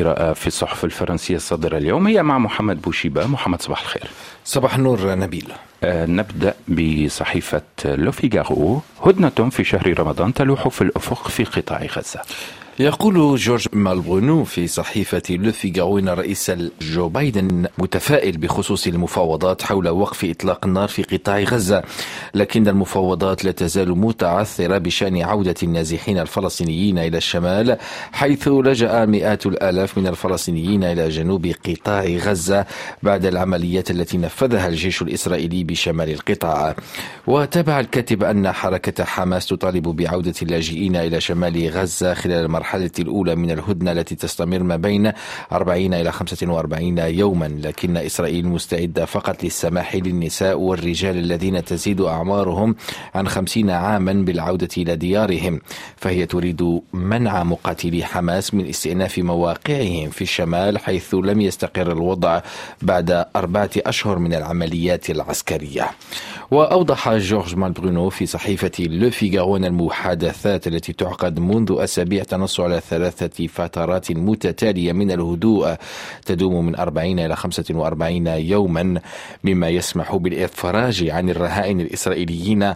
القراءة في الصحف الفرنسية الصادرة اليوم. هي مع محمد بوشيبة. محمد صباح الخير. صباح النور نبيل. آه نبدأ بصحيفة لوفيغارو. هدنة في شهر رمضان تلوح في الأفق في قطاع غزة. يقول جورج مالبرونو في صحيفة لو إن الرئيس جو بايدن متفائل بخصوص المفاوضات حول وقف إطلاق النار في قطاع غزة لكن المفاوضات لا تزال متعثرة بشأن عودة النازحين الفلسطينيين إلى الشمال حيث لجأ مئات الآلاف من الفلسطينيين إلى جنوب قطاع غزة بعد العمليات التي نفذها الجيش الإسرائيلي بشمال القطاع. وتابع الكاتب أن حركة حماس تطالب بعودة اللاجئين إلى شمال غزة خلال المرحلة المرحلة الأولى من الهدنة التي تستمر ما بين 40 إلى 45 يوما لكن إسرائيل مستعدة فقط للسماح للنساء والرجال الذين تزيد أعمارهم عن 50 عاما بالعودة إلى ديارهم. فهي تريد منع مقاتلي حماس من استئناف مواقعهم في الشمال حيث لم يستقر الوضع بعد أربعة أشهر من العمليات العسكرية. وأوضح جورج مالبرونو في صحيفة لو فيغارو المحادثات التي تعقد منذ أسابيع تنص على ثلاثة فترات متتالية من الهدوء. تدوم من 40 إلى 45 يوما مما يسمح بالإفراج عن الرهائن الإسرائيليين.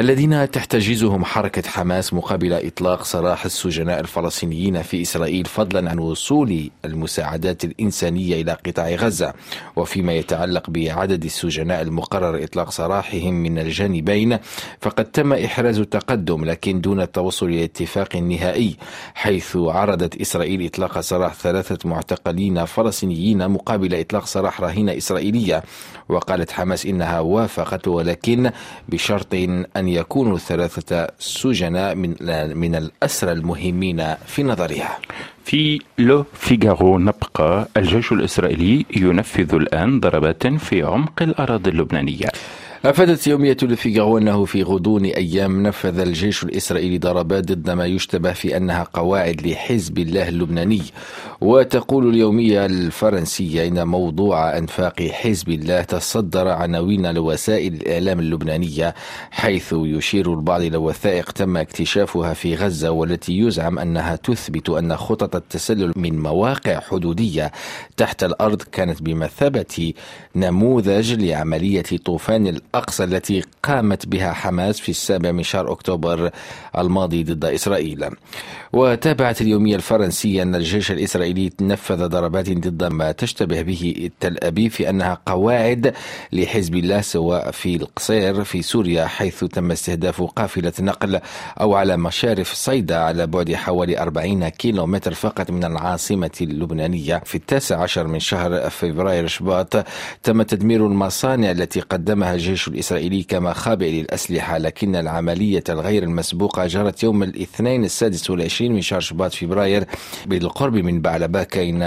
الذين تحتجزهم حركة حماس مقابل إطلاق سراح السجناء الفلسطينيين في إسرائيل فضلا عن وصول المساعدات الإنسانية إلى قطاع غزة وفيما يتعلق بعدد السجناء المقرر إطلاق سراحهم من الجانبين فقد تم إحراز التقدم لكن دون التوصل إلى اتفاق نهائي حيث عرضت إسرائيل إطلاق سراح ثلاثة معتقلين فلسطينيين مقابل إطلاق سراح رهينة إسرائيلية وقالت حماس إنها وافقت ولكن بشرط أن يكونوا الثلاثة سجناء من من الأسرى المهمين في نظرها. في لو فيغارو نبقى الجيش الإسرائيلي ينفذ الآن ضربات في عمق الأراضي اللبنانية أفادت يومية لفيغارو أنه في غضون أيام نفذ الجيش الإسرائيلي ضربات ضد ما يشتبه في أنها قواعد لحزب الله اللبناني وتقول اليومية الفرنسية إن موضوع أنفاق حزب الله تصدر عناوين لوسائل الإعلام اللبنانية حيث يشير البعض إلى وثائق تم اكتشافها في غزة والتي يزعم أنها تثبت أن خطط التسلل من مواقع حدودية تحت الأرض كانت بمثابة نموذج لعملية طوفان الأقصى التي قامت بها حماس في السابع من شهر أكتوبر الماضي ضد إسرائيل. وتابعت اليومية الفرنسية أن الجيش الإسرائيلي نفذ ضربات ضد ما تشتبه به تل أبيب في أنها قواعد لحزب الله سواء في القصير في سوريا حيث تم استهداف قافلة نقل أو على مشارف صيدا على بعد حوالي 40 كيلومتر فقط من العاصمة اللبنانية. في التاسع عشر من شهر فبراير شباط تم تدمير المصانع التي قدمها الجيش الإسرائيلي كما خابئ للأسلحة لكن العملية الغير المسبوقة جرت يوم الاثنين السادس والعشرين من شهر شباط فبراير بالقرب من بعلبك أين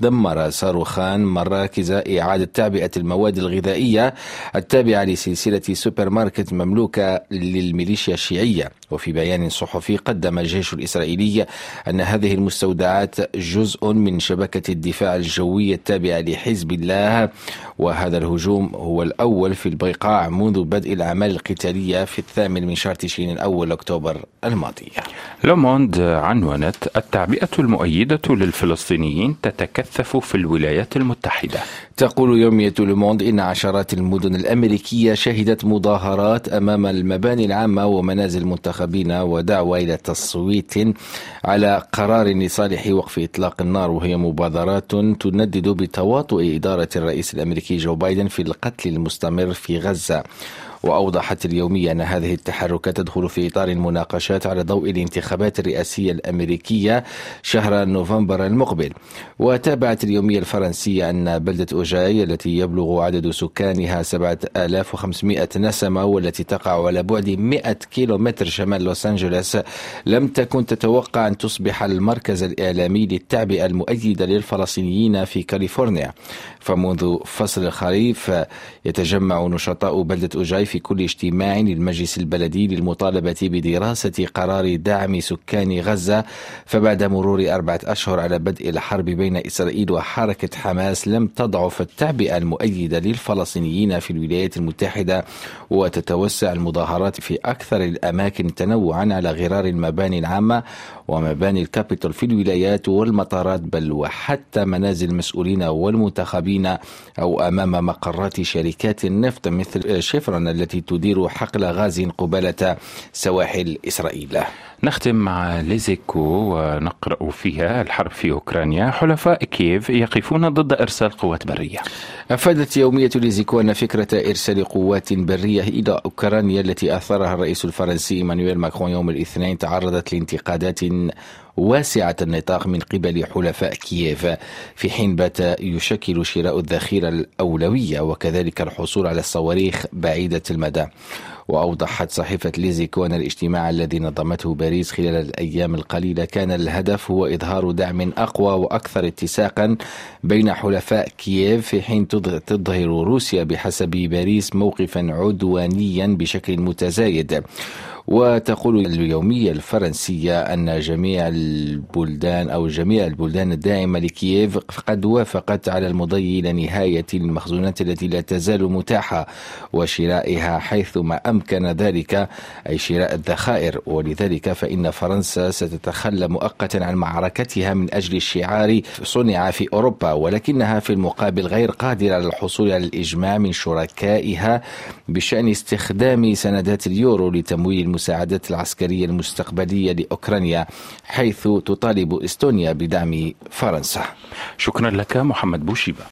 دمر صاروخان مراكز إعادة تعبئة المواد الغذائية التابعة لسلسلة سوبر ماركت مملوكة للميليشيا الشيعية. وفي بيان صحفي قدم الجيش الإسرائيلي أن هذه المستودعات جزء من شبكة الدفاع الجوي التابعة لحزب الله وهذا الهجوم هو الأول في البقاع منذ بدء الأعمال القتالية في الثامن من شهر تشرين الأول أكتوبر الماضي. لوموند عنونت التعبئة المؤيدة للفلسطينيين تتكثف في الولايات المتحدة. تقول يومية لوموند إن عشرات المدن الأمريكية شهدت مظاهرات أمام المباني العامة ومنازل المنتخبين ودعوة إلى تصويت على قرار لصالح وقف إطلاق النار وهي مبادرات تندد بتواطؤ إدارة الرئيس الأمريكي جو بايدن في القتل المستمر في غزة. وأوضحت اليومية أن هذه التحركات تدخل في إطار المناقشات على ضوء الانتخابات الرئاسية الأمريكية شهر نوفمبر المقبل. وتابعت اليومية الفرنسية أن بلدة أوجاي التي يبلغ عدد سكانها 7500 نسمة والتي تقع على بعد 100 كيلومتر شمال لوس أنجلوس لم تكن تتوقع أن تصبح المركز الإعلامي للتعبئة المؤيدة للفلسطينيين في كاليفورنيا. فمنذ فصل الخريف يتجمع نشطاء بلدة أوجاي في في كل اجتماع للمجلس البلدي للمطالبة بدراسة قرار دعم سكان غزة فبعد مرور أربعة أشهر على بدء الحرب بين إسرائيل وحركة حماس لم تضعف التعبئة المؤيدة للفلسطينيين في الولايات المتحدة وتتوسع المظاهرات في أكثر الأماكن تنوعا على غرار المباني العامة ومباني الكابيتول في الولايات والمطارات بل وحتى منازل المسؤولين والمنتخبين أو أمام مقرات شركات النفط مثل شيفرون التي تدير حقل غاز قبالة سواحل إسرائيل. نختم مع ليزيكو ونقرأ فيها الحرب في أوكرانيا. حلفاء كييف يقفون ضد إرسال قوات برية. أفادت يومية ليزيكو أن فكرة إرسال قوات برية إلى أوكرانيا التي أثرها الرئيس الفرنسي إيمانويل ماكرون يوم الاثنين تعرضت لانتقادات واسعة النطاق من قبل حلفاء كييف في حين بات يشكل شراء الذخيرة الأولوية وكذلك الحصول على الصواريخ بعيدة المدى. وأوضحت صحيفة ليزيكو أن الاجتماع الذي نظمته باريس خلال الأيام القليلة كان الهدف هو إظهار دعم أقوى وأكثر اتساقا بين حلفاء كييف في حين تظهر روسيا بحسب باريس موقفا عدوانيا بشكل متزايد. وتقول اليومية الفرنسية أن جميع البلدان أو جميع البلدان الداعمة لكييف قد وافقت على المضي إلى نهاية المخزونات التي لا تزال متاحة وشرائها حيثما أمكن ذلك أي شراء الذخائر. ولذلك فإن فرنسا ستتخلى مؤقتا عن معركتها من أجل الشعار صنع في أوروبا ولكنها في المقابل غير قادرة على الحصول على الإجماع من شركائها بشأن استخدام سندات اليورو لتمويل المساعدات العسكرية المستقبلية لأوكرانيا حيث تطالب إستونيا بدعم فرنسا. شكرا لك محمد بوشيبة.